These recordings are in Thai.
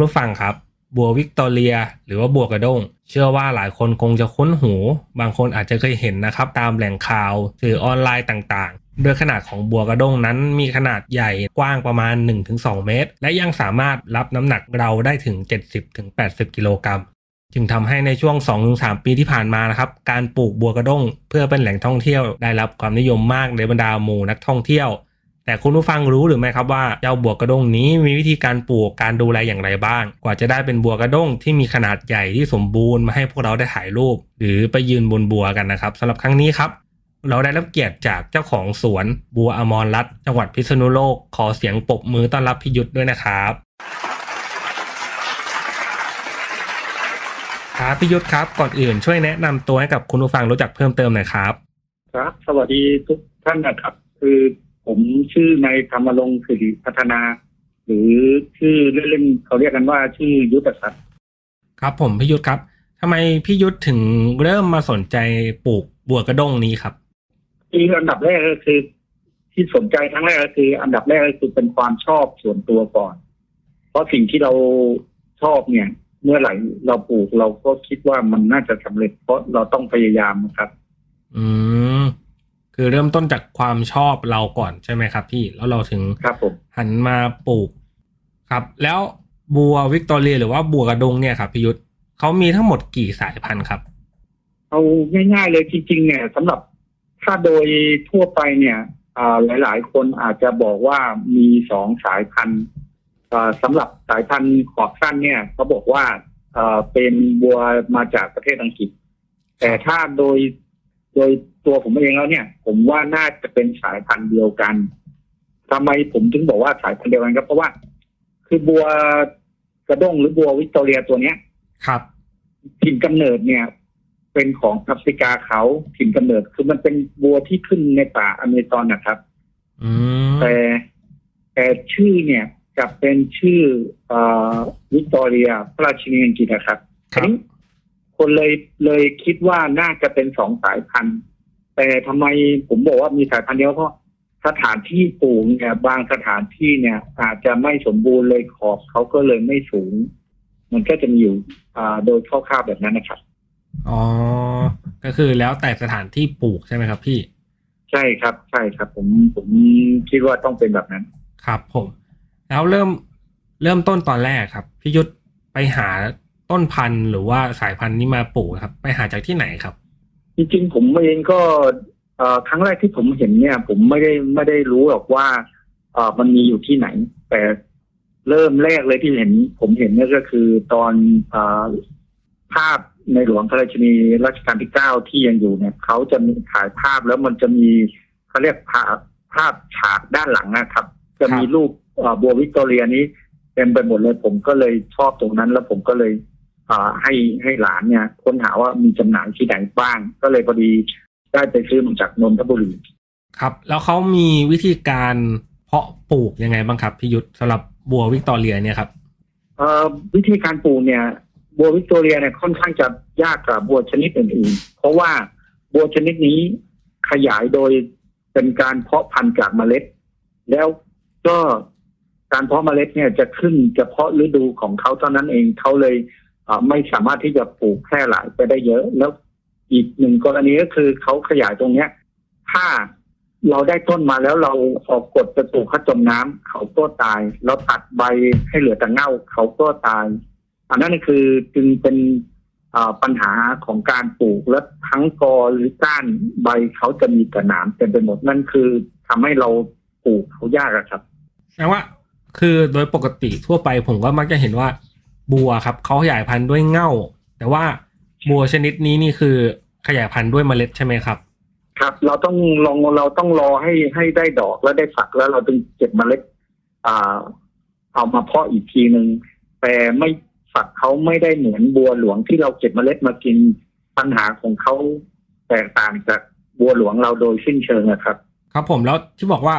ณผู้ฟังครับ บัววิกตอเรีย หรือว่าบัวกระด้ง เชื่อว่าหลายคนคงจะคุ้นหู บางคนอาจจะเคยเห็นนะครับ ตามแหล่งข่าวสื่อออนไลน์ต่างๆ โดยขนาดของบัวกระด้งนั้นมีขนาดใหญ่กว้างประมาณ 1-2 เมตร และยังสามารถรับน้ำหนักเราได้ถึง 70-80 กิโลกรัมจึงทำให้ในช่วง 2-3 ปีที่ผ่านมานะครับ การปลูกบัวกระด้ง เพื่อเป็นแหล่งท่องเที่ยวได้รับความนิยมมากในบรรดาหมู่นักท่องเที่ยว แต่คุณผู้ฟังรู้หรือไม่ครับว่าเจ้าบัวกระด้งนี้มีวิธีการปลูกการดูแลอย่างไรบ้าง กว่าจะได้เป็นบัวกระด้งที่มีขนาดใหญ่ที่สมบูรณ์มาให้พวกเราได้ถ่ายรูป หรือไปยืนบนบัวกันนะครับสำหรับครั้งนี้ครับเราได้รับเกียรติจากเจ้าของสวนบัวอมรรัตน์จังหวัดพิษณุโลก ขอเสียงปรบมือต้อนรับพี่ยุทธ์ด้วยนะครับครับพี่ยุทธ์ครับก่อนอื่นช่วยแนะนำตัวให้กับคุณผู้ฟังรู้จักเพิ่มเติมหน่อยครับ ครับ สวัสดีทุกท่านนะครับ คือ ผมชื่อนายธรรมรงค์สิริพัฒนา หรือชื่อเล่นๆเขาเรียกกันว่าชื่อยุทธศักดิ์ครับผมพี่ยุทธครับทำไมพี่ยุทธถึงเริ่มมาสนใจปลูกบัวกระด้งนี้ครับที่อันดับแรกก็คือ ที่สนใจครั้งแรกก็คือ อันดับแรกก็คือเป็นความชอบส่วนตัวก่อน เพราะสิ่งที่เราชอบเนี่ย เมื่อไหร่เราปลูกเราก็คิดว่ามันน่าจะสำเร็จ เพราะเราต้องพยายามนะครับ อืม คือเริ่มต้นจากความชอบเราก่อนใช่ไหมครับ พี่แล้วเราถึงครับผมหันมาปลูกครับ แล้วบัววิกตอเรียหรือว่าบัวกระดงเนี่ยครับพี่ยุทธเขามีทั้งหมดกี่สายพันธุ์ครับ เอาง่ายๆเลยจริง ๆ เนี่ยสำหรับถ้าโดยทั่วไปเนี่ยอ่าหลายๆ คนอาจจะบอกว่ามีสองสายพันธุ์อ่าสำหรับสายพันธุ์ขอบสั้นเนี่ยเขาบอกว่าอ่าเป็นบัวมาจากประเทศอังกฤษ แต่ถ้าโดยโดย ตัวผมเองแล้วเนี่ย ผมว่าน่าจะเป็นสายพันธุ์เดียวกันทำไมผมถึงบอกว่าสายพันธุ์เดียวกันครับเพราะว่า คือบัวกระด้งหรือบัววิกตอเรียตัวเนี้ย ครับถิ่นกำเนิดเนี่ย เป็นของแอฟริกาเขาถิ่นกำเนิดคือมันเป็นบัวที่ขึ้นในป่าอเมซอนนะครับอืมแต่แต่ชื่อเนี่ยกลับเป็นชื่อเอ่อวิกตอเรียพระราชินีอังกฤษนะครับครัทีบนี้คนเลยเลยคิดว่าน่าจะเป็นสองสายพันธุ์ แต่ทำไมผมบอกว่ามีสายพันธุ์เดียวเพราะสถานที่ปลูกเนี่ยบางสถานที่เนี่ย อาจจะไม่สมบูรณ์เลยขอบเขาก็เลยไม่สูง มันก็จะมีอยู่อ่าโดยคร่าวๆแบบนั้นนะครับอ๋อ ก็คือแล้วแต่สถานที่ปลูกใช่ไหมครับพี่ ใช่ครับ ใช่ครับ ผมผมคิดว่าต้องเป็นแบบนั้น ครับผม แล้วเริ่มเริ่มต้นตอนแรกครับพี่ยุทธไปหาต้นพันธุ์หรือว่าสายพันธุ์นี้มาปลูกครับ ไปหาจากที่ไหนครับ จริงๆผมเองก็ครั้งแรกที่ผมเห็นเนี่ย ผมไม่ได้ไม่ได้รู้หรอกว่าเอมันมีอยู่ที่ไหน แต่เริ่มแรกเลยที่เห็น ผมเห็นเนี่ยก็คือตอนอภาพในหลวงพระราชินีรัชกาลที่เก้าที่ยังอยู่เนี่ยเขาจะมีถ่ายภาพแล้วมันจะมีเขาเรียกภาพภาพฉากด้านหลังนะครับ จะมีรูปบัววิกตอเรียนี้เต็มไปหมดเลยผมก็เลยชอบตรงนั้น แล้วผมก็เลย ให้ให้หลานเนี่ยค้นหาว่ามีจำหน่ายที่ไหนบ้าง ก็เลยพอดีได้ไปซื้อมาจากนนทบุรีครับ แล้วเขามีวิธีการเพาะปลูกยังไงบ้างครับพี่ยุทธสำหรับบัววิกตอเรียเนี่ยครับเอ่อวิธีการปลูกเนี่ย บัววิกตอเรียเนี่ยค่อนข้างจะยากกว่าบัวชนิดอื่นๆ เพราะว่าบัวชนิดนี้ขยายโดยเป็นการเพาะพันธุ์จากเมล็ด แล้วก็การเพาะเมล็ดเนี่ยจะขึ้นเฉพาะฤดูของเขาเท่านั้นเองเขาเลยเอ่อ ไม่สามารถที่จะปลูกแพร่หลายไปได้เยอะ แล้วอีกหนึ่งกรณีก็คือเขาขยายตรงเนี้ย ถ้าเราได้ต้นมาแล้วเราออกกดจะปลูกเขาจมน้ำเขาก็ตาย เราตัดใบให้เหลือแต่เง่า เขาก็ตาย อันนั้นคือจึงเป็นอ่าปัญหาของการปลูกและทั้งกอหรือก้านใบเขาจะมีแต่หนามเต็มไปหมดนั่นคือทำให้เราปลูกเขายากครับแปลว่า คือโดยปกติทั่วไปผมก็มักจะเห็นว่า บัวครับเขาขยายพันธุ์ด้วยเง่า แต่ว่าบัวชนิดนี้นี่คือขยายพันธุ์ด้วยเมล็ดใช่ไหมครับ ครับ เราต้องลองเราต้องรอให้ให้ได้ดอกแล้วได้ฝักแล้วเราถึงเก็บเมล็ด อ่า เอามาเพาะอีกทีหนึ่งแต่ไม่ฝักเขาไม่ได้เหมือนบัวหลวงที่เราเก็บเมล็ดมากินปัญหาของเขาแตกต่างจากบัวหลวงเราโดยสิ้นเชิงนะครับ ครับผมแล้วที่บอกว่า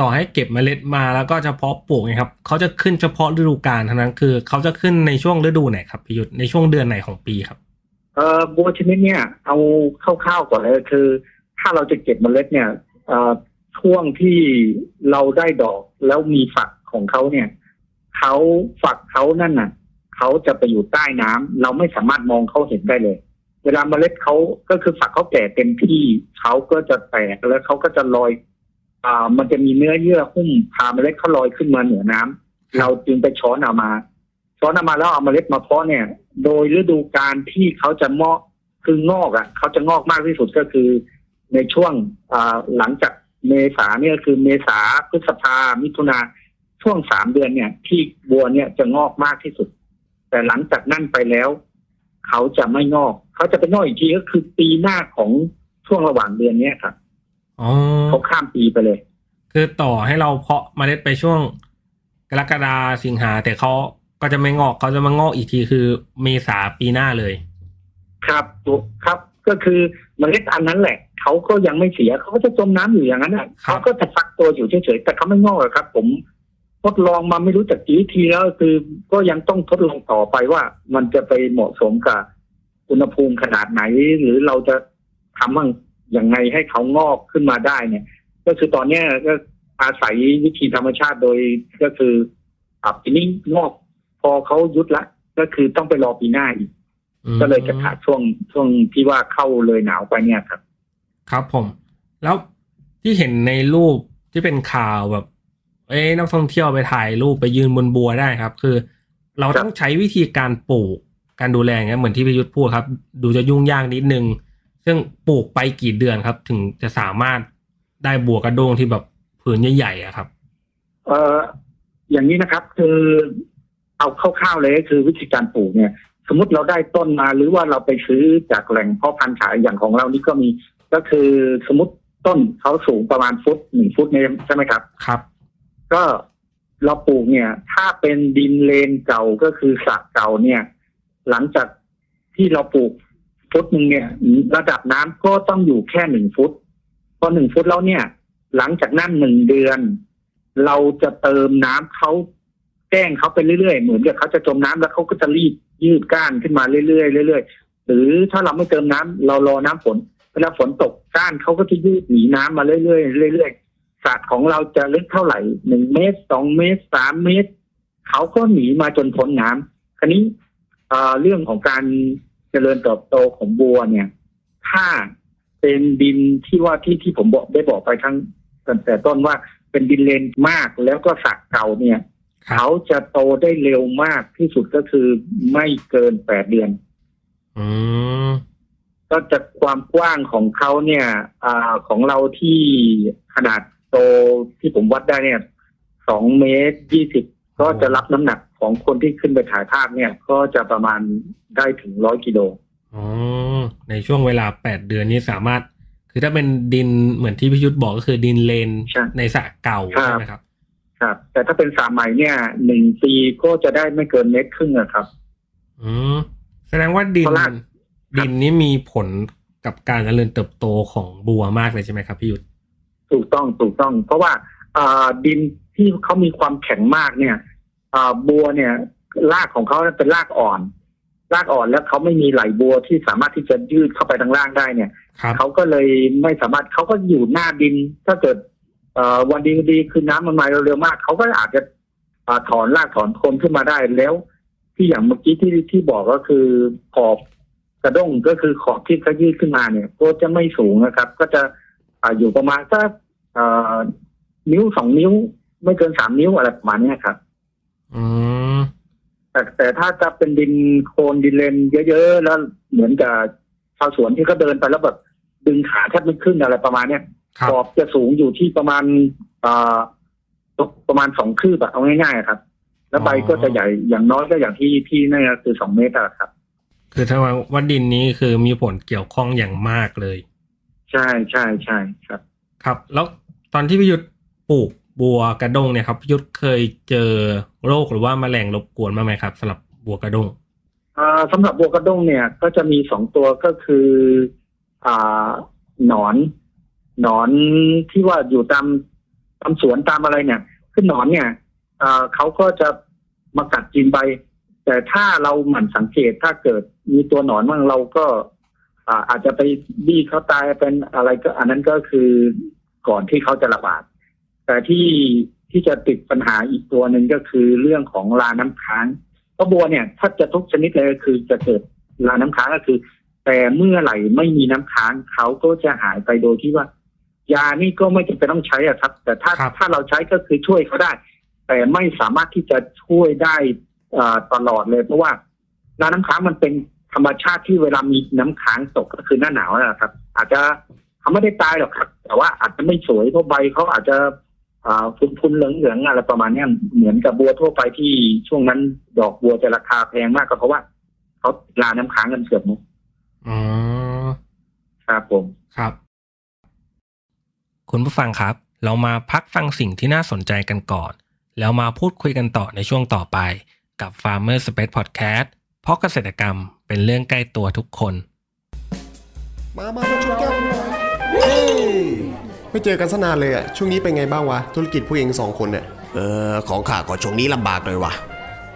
ต่อให้เก็บเมล็ดมาแล้วก็เฉพาะปลูกนะครับเขาจะขึ้นเฉพาะฤดูกาลเท่านั้นคือเขาจะขึ้นในช่วงฤดูไหนครับพิยุทธในช่วงเดือนไหนของปีครับเอ่อบัวชนิดเนี้ยเอาคร่าวๆก่อนเลยคือ ถ้าเราจะเก็บเมล็ดเนี่ยเอ่อช่วงที่เราได้ดอกแล้วมีฝักของเขาเนี่ยเขาฝักเขานั่นน่ะเขาจะไปอยู่ใต้น้ำเราไม่สามารถมองเขาเห็นได้เลย เวลาเมล็ดเขาก็คือฝักเขาแก่เต็มที่เขาก็จะแตกแล้วเขาก็จะลอย อ่ามันจะมีเนื้อเยื่อหุ้มพาเมล็ดเขาลอยขึ้นมาเหนือน้ำเราจึงไปช้อนเอามา ช้อนเอามาแล้วเอาเมล็ดมาเพาะเนี่ย โดยฤดูกาลที่เขาจะเมาะคืองอกอะเขาจะงอกมากที่สุดก็คือ ในช่วงอ่าหลังจากเมษาเนี่ยคือเมษาพฤษภามิถุนาช่วงสามเดือนเนี่ย ที่บัวเนี่ยจะงอกมากที่สุด แต่หลังจากนั้นไปแล้ว เขาจะไม่งอก เขาจะไปงอกอีกทีก็คือปีหน้าของช่วงระหว่างเดือนเนี้ยครับอ๋อ เขาข้ามปีไปเลย คือต่อให้เราเพาะเมล็ดไปช่วงกรกฎาสิงหา แต่เขาก็จะไม่งอกเขาจะมางอกอีกทีคือเมษาปีหน้าเลย ครับถูกครับก็คือเมล็ดอันนั้นแหละเขาก็ยังไม่เสียเขาก็จะจมน้ำอยู่อย่างนั้นอะครับเขาก็จะฟักตัวอยู่เฉยๆแต่เขาไม่งอกหรอกครับ ผมทดลองมาไม่รู้จักกี่ทีแล้วคือก็ยังต้องทดลองต่อไปว่ามันจะไปเหมาะสมกับอุณหภูมิขนาดไหน หรือเราจะทำมั่ง ยังไงให้เขางอกขึ้นมาได้เนี่ย ก็คือตอนเนี้ยก็อาศัยวิธีธรรมชาติโดยก็คืออะปีนี้งอก พอเขายุดละ ก็คือต้องไปรอปีหน้าอีกอืมก็เลยจะขาดช่วงช่วงที่ว่าเข้าเลยหนาวไปเนี่ยครับ ครับผม แล้วที่เห็นในรูปที่เป็นข่าวแบบ เอ้ยนักท่องเที่ยวไปถ่ายรูปไปยืนบนบัวได้ครับ คือ เราครับต้องใช้วิธีการปลูกการดูแลอย่างเงี้ยเหมือนที่พิยุทธ์พูดครับ ดูจะยุ่งยากนิดนึง ซึ่งปลูกไปกี่เดือนครับ ถึงจะสามารถได้บัวกระด้งที่แบบผืนใหญ่ๆอะครับ เอ่ออย่างนี้นะครับ คือเอาคร่าวๆเลยก็คือวิธีการปลูกเนี่ย สมมติเราได้ต้นมาหรือว่าเราไปซื้อจากแหล่งเพาะพันธุ์ขายอย่างของเรานี่ก็มี ก็คือสมมติต้นเขาสูงประมาณฟุตหนึ่งฟุตเนี่ยใช่ไหมครับครับ ก็เราปลูกเนี่ย ถ้าเป็นดินเลนเก่าก็คือสระเก่าเนี่ย หลังจากที่เราปลูก ฟุตหนึ่งเนี่ย ระดับน้ำก็ต้องอยู่แค่หนึ่งฟุต พอหนึ่งฟุตแล้วเนี่ย หลังจากนั้นหนึ่งเดือน เราจะเติมน้ำเขาแกล้งเขาไปเรื่อยๆ เหมือนกับเขาจะจมน้ำแล้วเขาก็จะรีบยืดก้านขึ้นมาเรื่อยๆเรื่อยๆหรือถ้าเราไม่เติมน้ำเรารอน้ำฝนเวลาฝนตกก้านเขาก็จะยืดหนีน้ำมาเรื่อยๆเรื่อยๆสระของเราจะลึกเท่าไหร่หนึ่งเมตรสองเมตรสามเมตรเขาก็หนีมาจนพ้นน้ำคราวนี้เรื่องของการ เจริญเติบโตของบัวเนี่ย ถ้าเป็นดินที่ว่าที่ที่ผมบอกได้บอกไปทั้งตั้งแต่ต้นว่าเป็นดินเลนมากแล้วก็สระเก่าเนี่ยครับเขาจะโตได้เร็วมากที่สุดก็คือไม่เกินแปดเดือน อืมก็จะความกว้างของเขาเนี่ยอาของเราที่ขนาดโตที่ผมวัดได้เนี่ยสองเมตรยี่สิบก็จะรับน้ำหนัก ของคนที่ขึ้นไปถ่ายภาพเนี่ย ก็จะประมาณได้ถึงร้อยกิโลอ๋อในช่วงเวลาแปดเดือนนี้สามารถ คือถ้าเป็นดินเหมือนที่พิยุทธ์บอกก็คือดินเลนใช่ในสระเก่าครับใช่ไหมครับ ครับ แต่ถ้าเป็นสามใหม่เนี่ยหนึ่งปีก็จะได้ไม่เกินเมตรครึ่งอะครับ อืมแสดงว่าดินเพราะว่าดินนี้มีผลกับการเจริญเติบโตของบัวมากเลยใช่ไหมครับพี่ยุทธถูกต้องถูกต้อง เพราะว่าอ่าดินที่เขามีความแข็งมากเนี่ยอ่า บัวเนี่ยรากของเขาเป็นรากอ่อนรากอ่อนแล้วเขาไม่มีไหลบัวที่สามารถที่จะยืดเข้าไปทางล่างได้เนี่ยครับเขาก็เลยไม่สามารถเขาก็อยู่หน้าดิน ถ้าเกิดเอ่อวันดีดีคือน้ำมันมาเร็วๆมากเขาก็อาจจะอาถอนรากถอนโคนขึ้นมาได้แล้ว ที่อย่างเมื่อกี้ที่ที่บอกก็คือขอบกระด้งก็คือขอบที่เขายืดขึ้นมาเนี่ย ก็จะไม่สูงนะครับ ก็จะอ่าอยู่ประมาณสักเอ่อนิ้วสองนิ้ว ไม่เกินสามนิ้วอะไรประมาณเนี้ยครับ อืมแต่แต่ถ้าจะเป็นดินโคลนดินเลนเยอะๆแล้วเหมือนกับชาวสวนที่เขาเดินไปแล้วแบบดึงขาแทบไม่ขึ้นอะไรประมาณเนี้ยครับขอบจะสูงอยู่ที่ประมาณอ่าประมาณสองคืบอะเอาง่ายๆอะครับ แล้วใบก็จะใหญ่อย่างน้อยก็อย่างที่ที่นั่นก็คือสองเมตรอะครับ คือถ้าว่าดินนี้คือมีผลเกี่ยวข้องอย่างมากเลย ใช่ใช่ใช่ครับ ครับ แล้วตอนที่พิยุทธปลูก บัวกระด้งเนี่ยครับพิยุทธเคยเจอโรคหรือว่าแมลงรบกวนบ้างไหมครับสำหรับบัวกระด้งอ่าสำหรับบัวกระด้งเนี่ย ก็จะมีสองตัวก็คืออ่าหนอนหนอนที่ว่าอยู่ตามตามสวนตามอะไรเนี่ยคือหนอนเนี่ยอ่าเขาก็จะมากัดกินใบ แต่ถ้าเราหมั่นสังเกตถ้าเกิดมีตัวหนอนบ้างเราก็อาจจะไปบี้เขาตายเป็นอะไรก็ อันนั้นก็คือก่อนที่เขาจะระบาด แต่ที่ที่จะติดปัญหาอีกตัวหนึ่งก็คือเรื่องของลาน้ำค้างเพราะบัวเนี่ยถ้าจะทุกชนิดเลยคือจะเกิดลาน้ำค้างก็คือ แต่เมื่อไหร่ไม่มีน้ำค้างเขาก็จะหายไปโดยที่ว่า ยานี่ก็ไม่จำเป็นต้องใช้อะครับ แต่ถ้าครับถ้าเราใช้ก็คือช่วยเขาได้ แต่ไม่สามารถที่จะช่วยได้อ่าตลอดเลย เพราะว่าลาน้ำค้างมันเป็นธรรมชาติที่เวลามีน้ำค้างตกก็คือหน้าหนาวนะครับ อาจจะเขาไม่ได้ตายหรอกครับ แต่ว่าอาจจะไม่สวยเพราะใบเขาอาจจะอ่า ฟุ้นๆเหลืองๆอะไรประมาณเนี้ยเหมือนกับบัวทั่วไปที่ช่วงนั้น ดอกบัวจะราคาแพงมากก็เพราะว่าเขาลาน้ำค้างกันเกือบหมดอ๋อครับผมครับ คุณผู้ฟังครับ เรามาพักฟังสิ่งที่น่าสนใจกันก่อน แล้วมาพูดคุยกันต่อในช่วงต่อไป กับ Farmer Space Podcast เพราะเกษตรกรรมเป็นเรื่องใกล้ตัวทุกคน มา มามาชนแก้วกันหน่อยเฮ้ย ไม่เจอกันสนานเลยอะช่วงนี้เป็นไงบ้างวะ ธุรกิจผู้เองสองคนเนี่ยเออ ของข้าก็ช่วงนี้ลำบากหน่อยวะ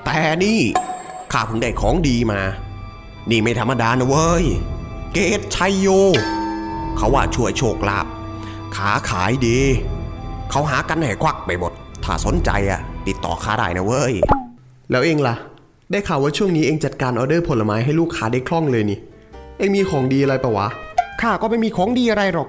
แต่นี่ข้าเพิ่งได้ของดีมา นี่ไม่ธรรมดานะเว้ย เกตชัยโย เขาว่าช่วยโชคลาภขาขายดี เขาหากันให้ควักไปหมด ถ้าสนใจอะติดต่อข้าได้นะเว้ย แล้วเอ็งล่ะ ได้ข่าวว่าช่วงนี้เอ็งจัดการออเดอร์ผลไม้ให้ลูกค้าได้คล่องเลยนี่ เอ็งมีของดีอะไรปะวะ ข้าก็ไม่มีของดีอะไรหรอก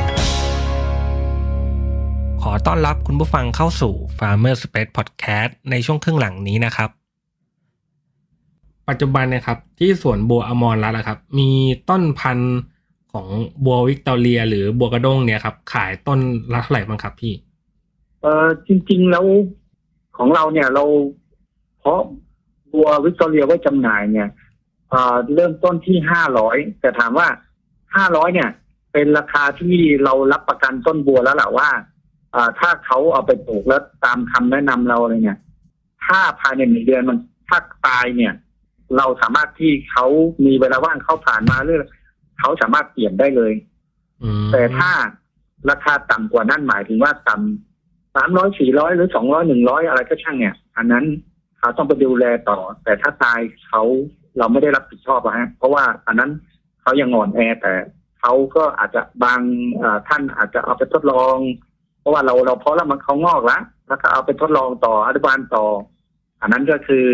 ขอต้อนรับคุณผู้ฟังเข้าสู่ Farmer Space Podcast ในช่วงครึ่งหลังนี้นะครับ ปัจจุบันเนี่ยครับที่สวนบัวอมรรัตน์นะครับ มีต้นพันธุ์ของบัววิกตอเรีย หรือบัวกระด้งเนี่ยครับ ขายต้นละเท่าไหร่บ้างครับพี่ เออจริง ๆ แล้วของเราเนี่ยเราเพาะบัววิกตอเรียไว้จำหน่ายเนี่ยเอ่อเริ่มต้นที่ห้าร้อยแต่ถามว่าห้าร้อยเนี่ย เป็นราคาที่เรารับประกันต้นบัวแล้วแหละว่า ถ้าเขาเอาไปปลูกแล้วตามคำแนะนำเราอะไรเนี่ย ถ้าภายในหนึ่งเดือนมันถ้าตายเนี่ย เราสามารถที่เขามีเวลาว่างเขาผ่านมาเรื่อยเขาสามารถเปลี่ยนได้เลยอืมแต่ถ้าราคาต่ำกว่านั้นหมายถึงว่าต่ำสามร้อยสี่ร้อยหรือสองร้อยหนึ่งร้อยอะไรก็ช่างเนี่ย อันนั้นเขาต้องไปดูแลต่อ แต่ถ้าตายเขาเราไม่ได้รับผิดชอบอะฮะ เพราะว่าอันนั้นเขายังอ่อนแอแต่เขาก็อาจจะบางเอ่อท่านอาจจะเอาไปทดลอง เพราะว่าเราเราเพาะแล้วมันเขางอกแล้วแล้วก็เอาไปทดลองต่ออนุบาลต่อ อันนั้นก็คือ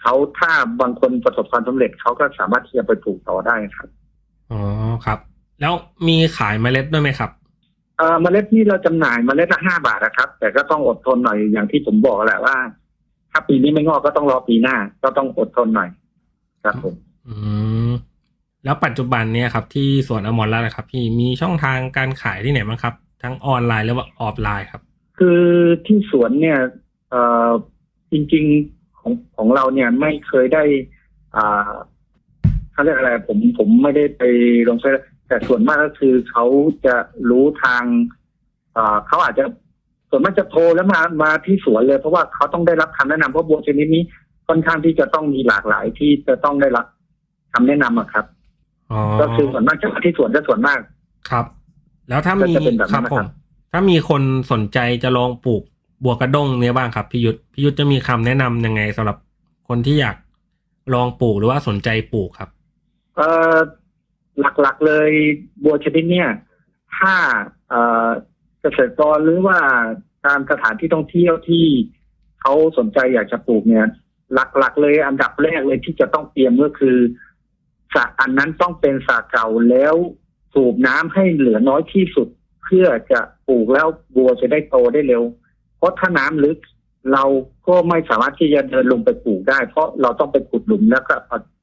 เขาถ้าบางคนประสบความสำเร็จเขาก็สามารถที่จะไปปลูกต่อได้ครับอ๋อครับ แล้วมีขายเมล็ดด้วยไหมครับเอ่อเมล็ดที่เราจำหน่ายเมล็ดละห้าบาทนะครับ แต่ก็ต้องอดทนหน่อยอย่างที่ผมบอกแหละว่า ถ้าปีนี้ไม่งอกก็ต้องรอปีหน้า ก็ต้องอดทนหน่อย ครับผม อืมแล้วปัจจุบันเนี่ยครับ ที่สวนอมรรัตน์นะครับ พี่มีช่องทางการขายที่ไหนบ้างครับ ทั้งออนไลน์หรือว่าออฟไลน์ครับ คือที่สวนเนี่ยเอ่อจริงๆของของเราเนี่ยไม่เคยได้อ่าเขาเรียกอะไรผมผมไม่ได้ไปลงเฟซแต่ส่วนมากก็คือเขาจะรู้ทางอ่าเขาอาจจะส่วนมากจะโทรแล้วมามาที่สวนเลย เพราะว่าเขาต้องได้รับคำแนะนำเพราะบัวชนิดนี้ค่อนข้างที่จะต้องมีหลากหลายที่จะต้องได้รับคำแนะนำอะครับอ๋อก็คือส่วนมากจะมาที่สวนจะส่วนมากครับ แล้วถ้ามีก็จะเป็นแบบคนั้รับนนะผครัมบถ้ามีคนสนใจจะลองปลูกบัวกระด้งเนี่ยบ้างครับพี่ยุทธพี่ยุทธจะมีคำแนะนำยังไงสำหรับคนที่อยากลองปลูกหรือว่าสนใจปลูกครับ เอ่อหลักๆเลยบัวชนิดเนี่ยถ้าเอ่อเกษตรกรหรือว่าตามสถานที่ท่องเที่ยวที่เขาสนใจอยากจะปลูกเนี่ย หลักๆเลยอันดับแรกเลยที่จะต้องเตรียมก็คือสระอันนั้นต้องเป็นสระเก่าแล้ว สูบน้ำให้เหลือน้อยที่สุด เพื่อจะปลูกแล้วบัวจะได้โตได้เร็ว เพราะถ้าน้ำลึกเราก็ไม่สามารถที่จะเดินลงไปปลูกได้ เพราะเราต้องไปขุดหลุมแล้วก็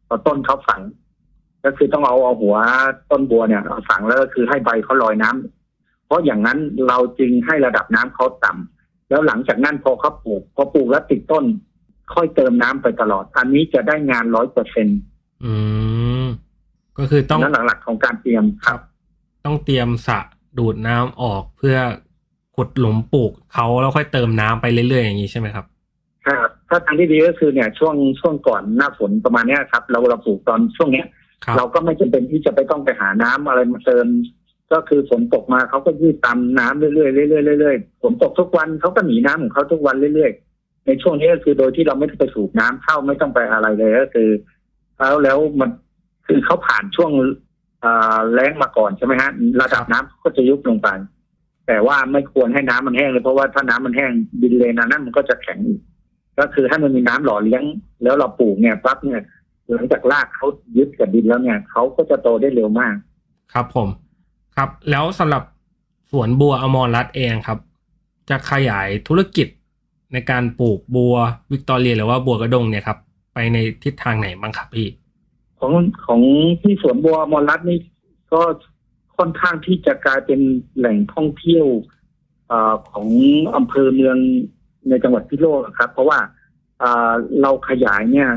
เอาต้นเขาฝัง ก็คือต้องเอาเอาหัวต้นบัวเนี่ยเอาฝังแล้วก็คือให้ใบเขาลอยน้ำเพราะอย่างนั้นเราจึงให้ระดับน้ำเขาต่ำแล้วหลังจากนั้นพอเขาปลูก พอปลูกแล้วติดต้น ค่อยเติมน้ำไปตลอด อันนี้จะได้งานร้อยเปอร์เซ็นต์อืม ก็คือต้องนั่นหลักๆของการเตรียมครับ ต้องเตรียมสระดูดน้ำออกเพื่อขุดหลุมปลูกเขาแล้วค่อยเติมน้ำไปเรื่อยๆอย่างนี้ใช่ไหมครับครับถ้าทางที่ดีก็คือเนี่ยช่วงช่วงก่อนหน้าฝนประมาณเนี้ยครับ เราเราปลูกตอนช่วงเนี้ยครับเราก็ไม่จำเป็นที่จะไปต้องไปหาน้ำอะไรมาเติมก็คือฝนตกมาเขาก็ยืดตามน้ำเรื่อยๆเรื่อยๆเรื่อยๆฝนตกทุกวันเขาก็หนีน้ำของเขาทุกวันเรื่อยๆ ในช่วงนี้ก็คือโดยที่เราไม่ต้องไปสูบน้ำเข้าไม่ต้องไปอะไรเลยก็คือแล้วแล้วมัน คือเขาผ่านช่วงแล้งมาก่อนใช่ไหมฮะระดับน้ำก็จะยุบลงไป แต่ว่าไม่ควรให้น้ำมันแห้งเลยเพราะว่าถ้าน้ำมันแห้งดินเลนนั้นมันก็จะแข็งก็คือให้มันมีน้ำหล่อเลี้ยง แล้วเราปลูกเนี่ยปั๊บเนี่ยหลังจากรากเขายึดกับดินแล้วเนี่ยเขาก็จะโตได้เร็วมาก ครับผม ครับ แล้วสำหรับสวนบัวอมรรัตเองครับ จะขยายธุรกิจในการปลูกบัววิกตอเรียหรือว่าบัวกระดงเนี่ยครับ ไปในทิศทางไหนบ้างครับพี่ ของของที่สวนบัวมอลรัตน์นี่ก็ค่อนข้างที่จะกลายเป็นแหล่งท่องเที่ยวอของอำเภอเมืองในจังหวัดพิโลกครับ เพราะว่าเอ่อเราขยายเนี่ย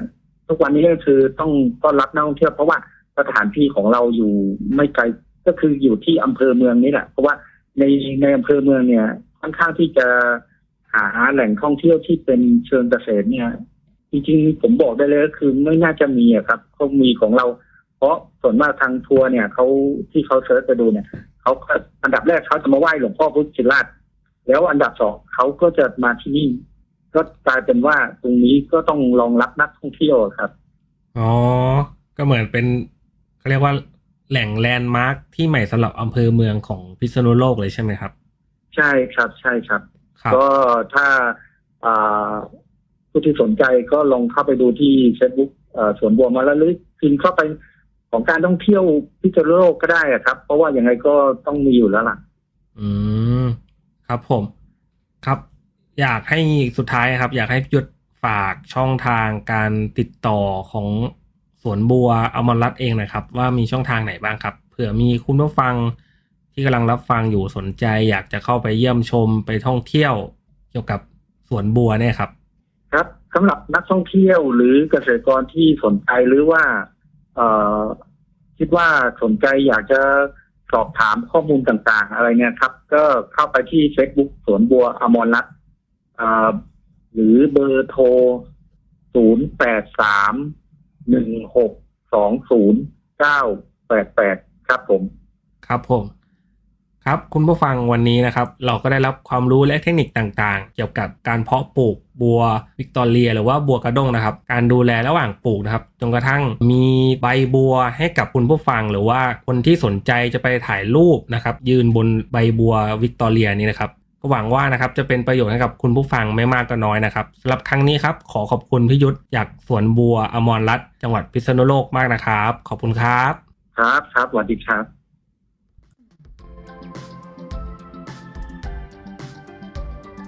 ทุกวันนี้ก็คือต้องต้อนรับนักท่องเที่ยวเพราะว่าสถานที่ของเราอยู่ไม่ไกลก็คืออยู่ที่อำเภอเมืองนี่แหละ เพราะว่าในในอำเภอเมืองเนี่ยค่อนข้างที่จะหาแหล่งท่องเที่ยวที่เป็นเชิงเกษตรเนี่ย จริงๆ ผมบอกได้เลยก็คือไม่น่าจะมีอะครับเขามีของเรา เพราะส่วนมากทางทัวร์เนี่ยเขาที่เขาเซิร์ชไปดูเนี่ยเขาก็อันดับแรกเขาจะมาไหว้หลวงพ่อพุทธชินราช แล้วอันดับสองเขาก็จะมาที่นี่ ก็กลายเป็นว่าตรงนี้ก็ต้องรองรับนักท่องเที่ยวครับ อ๋อ ก็เหมือนเป็นเขาเรียกว่าแหล่งแลนด์มาร์คที่ใหม่สำหรับอำเภอเมืองของพิษณุโลกเลยใช่ไหมครับ ใช่ครับใช่ครับครับก็ถ้าอ่า ผู้ที่สนใจก็ลองเข้าไปดูที่เฟซบุ๊กสวนบัวมาแล้วหรือพิมพ์เข้าไปของการท่องเที่ยวพิษณุโลกก็ได้อะครับ เพราะว่ายังไงก็ต้องมีอยู่แล้วล่ะ อืม ครับผม ครับ อยากให้สุดท้ายครับ อยากให้พี่ยุทธฝากช่องทางการติดต่อของสวนบัวอมรรัตเองนะครับ ว่ามีช่องทางไหนบ้างครับ เผื่อมีคุณผู้ฟังที่กำลังรับฟังอยู่สนใจ อยากจะเข้าไปเยี่ยมชมไปท่องเที่ยวเกี่ยวกับสวนบัวเนี่ยครับ ครับสำหรับนักท่องเที่ยวหรือเกษตรกรที่สนใจหรือว่าเออคิดว่าสนใจอยากจะสอบถามข้อมูลต่างๆ อะไรเนี่ยครับ ก็เข้าไปที่ Facebook สวนบัวอมรรัตน์หรือเบอร์โทร 0 8 3 1 6 2 0 9 8 8 ครับผม ครับผม ครับคุณผู้ฟังวันนี้นะครับ เราก็ได้รับความรู้และเทคนิคต่างๆ เกี่ยวกับการเพาะปลูกบัววิกตอเรีย หรือว่าบัวกระด้งนะครับ การดูแลระหว่างปลูกนะครับจนกระทั่งมีใบบัวให้กับคุณผู้ฟัง หรือว่าคนที่สนใจจะไปถ่ายรูปนะครับ ยืนบนใบบัววิกตอเรียนี้นะครับก็หวังว่านะครับจะเป็นประโยชน์ให้กับคุณผู้ฟังไม่มากก็น้อยนะครับสำหรับครั้งนี้ครับ ขอขอบคุณพิยุทธจากสวนบัวอมรรัตน์จังหวัดพิษณุโลกมากนะครับ ขอบคุณครับ ครับครับสวัสดีครับ